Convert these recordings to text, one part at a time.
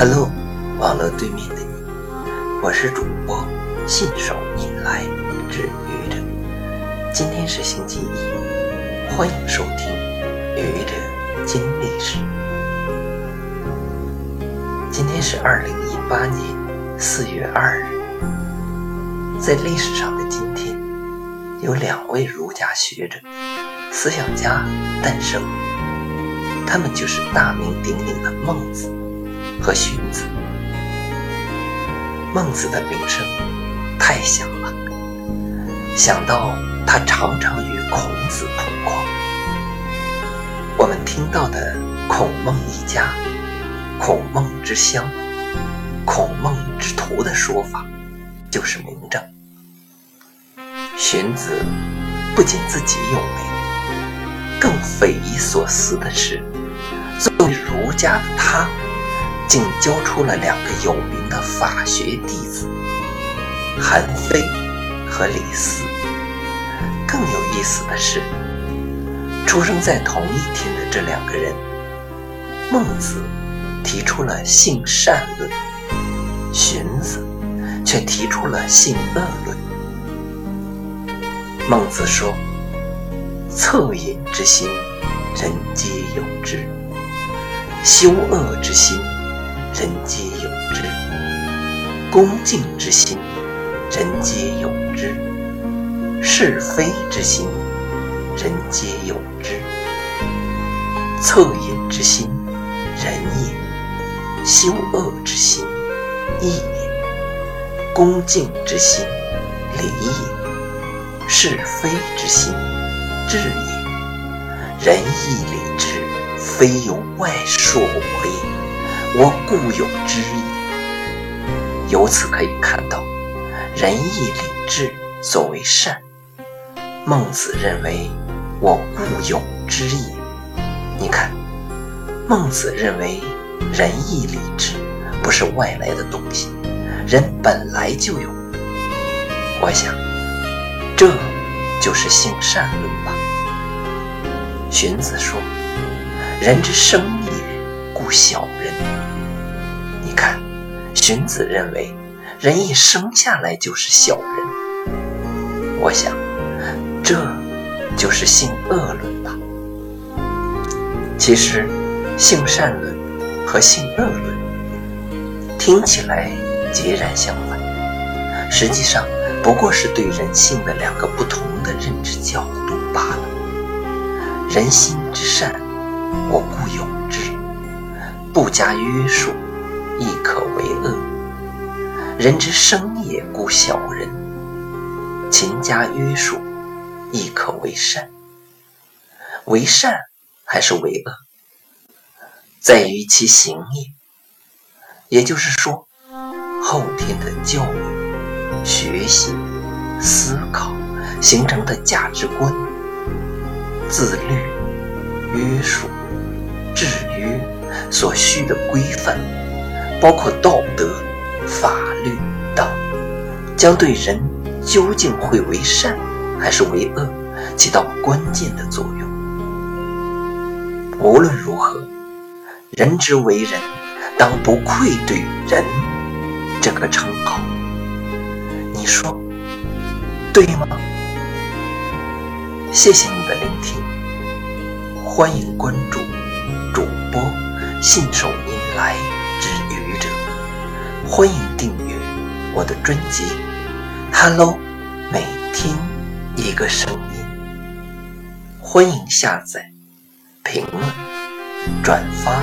Hello，网络对面的你，我是主播信手拈来之愚者。今天是星期一，欢迎收听愚者金历史。今天是二零一八年四月二日，在历史上的今天，有两位儒家学者、思想家诞生，他们就是大名鼎鼎的孟子。和荀子，孟子的名声太响了。想到他常常与孔子同框，我们听到的孔孟一家、孔孟之乡、孔孟之徒的说法，就是明证。荀子不仅自己有名，更匪夷所思的是，作为儒家的他。竟教出了两个有名的法学弟子，韩非和李斯。更有意思的是，出生在同一天的这两个人，孟子提出了性善论，荀子却提出了性恶论。孟子说：“恻隐之心，人皆有之；羞恶之心。”人皆有之，恭敬之心，人皆有之；是非之心，人皆有之。恻隐之心，仁也；羞恶之心，义也；恭敬之心，礼也；是非之心，智也。仁义礼智，非由外铄我也。我固有之也。由此可以看到，仁义礼智所谓善，孟子认为我固有之也。你看，孟子认为仁义礼智不是外来的东西，人本来就有。我想，这就是性善论吧。荀子说：“人之生也，故小人。”看荀子认为，人一生下来就是小人。我想，这就是性恶论吧。其实，性善论和性恶论听起来截然相反，实际上不过是对人性的两个不同的认知角度罢了。人心之善，我固有之，不加约束。亦可为恶。人之生也，故小人；勤加约束，亦可为善。为善还是为恶，在于其行也。也就是说，后天的教育、学习、思考形成的价值观、自律、约束、制约所需的规范。包括道德、法律等，将对人究竟会为善还是为恶起到关键的作用。无论如何，人之为人，当不愧对“人”这个称号。你说对吗？谢谢你的聆听，欢迎关注主播信手拈来，欢迎订阅我的专辑《Hello》，每天一个声音。欢迎下载、评论、转发、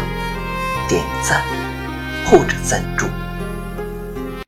点赞或者赞助。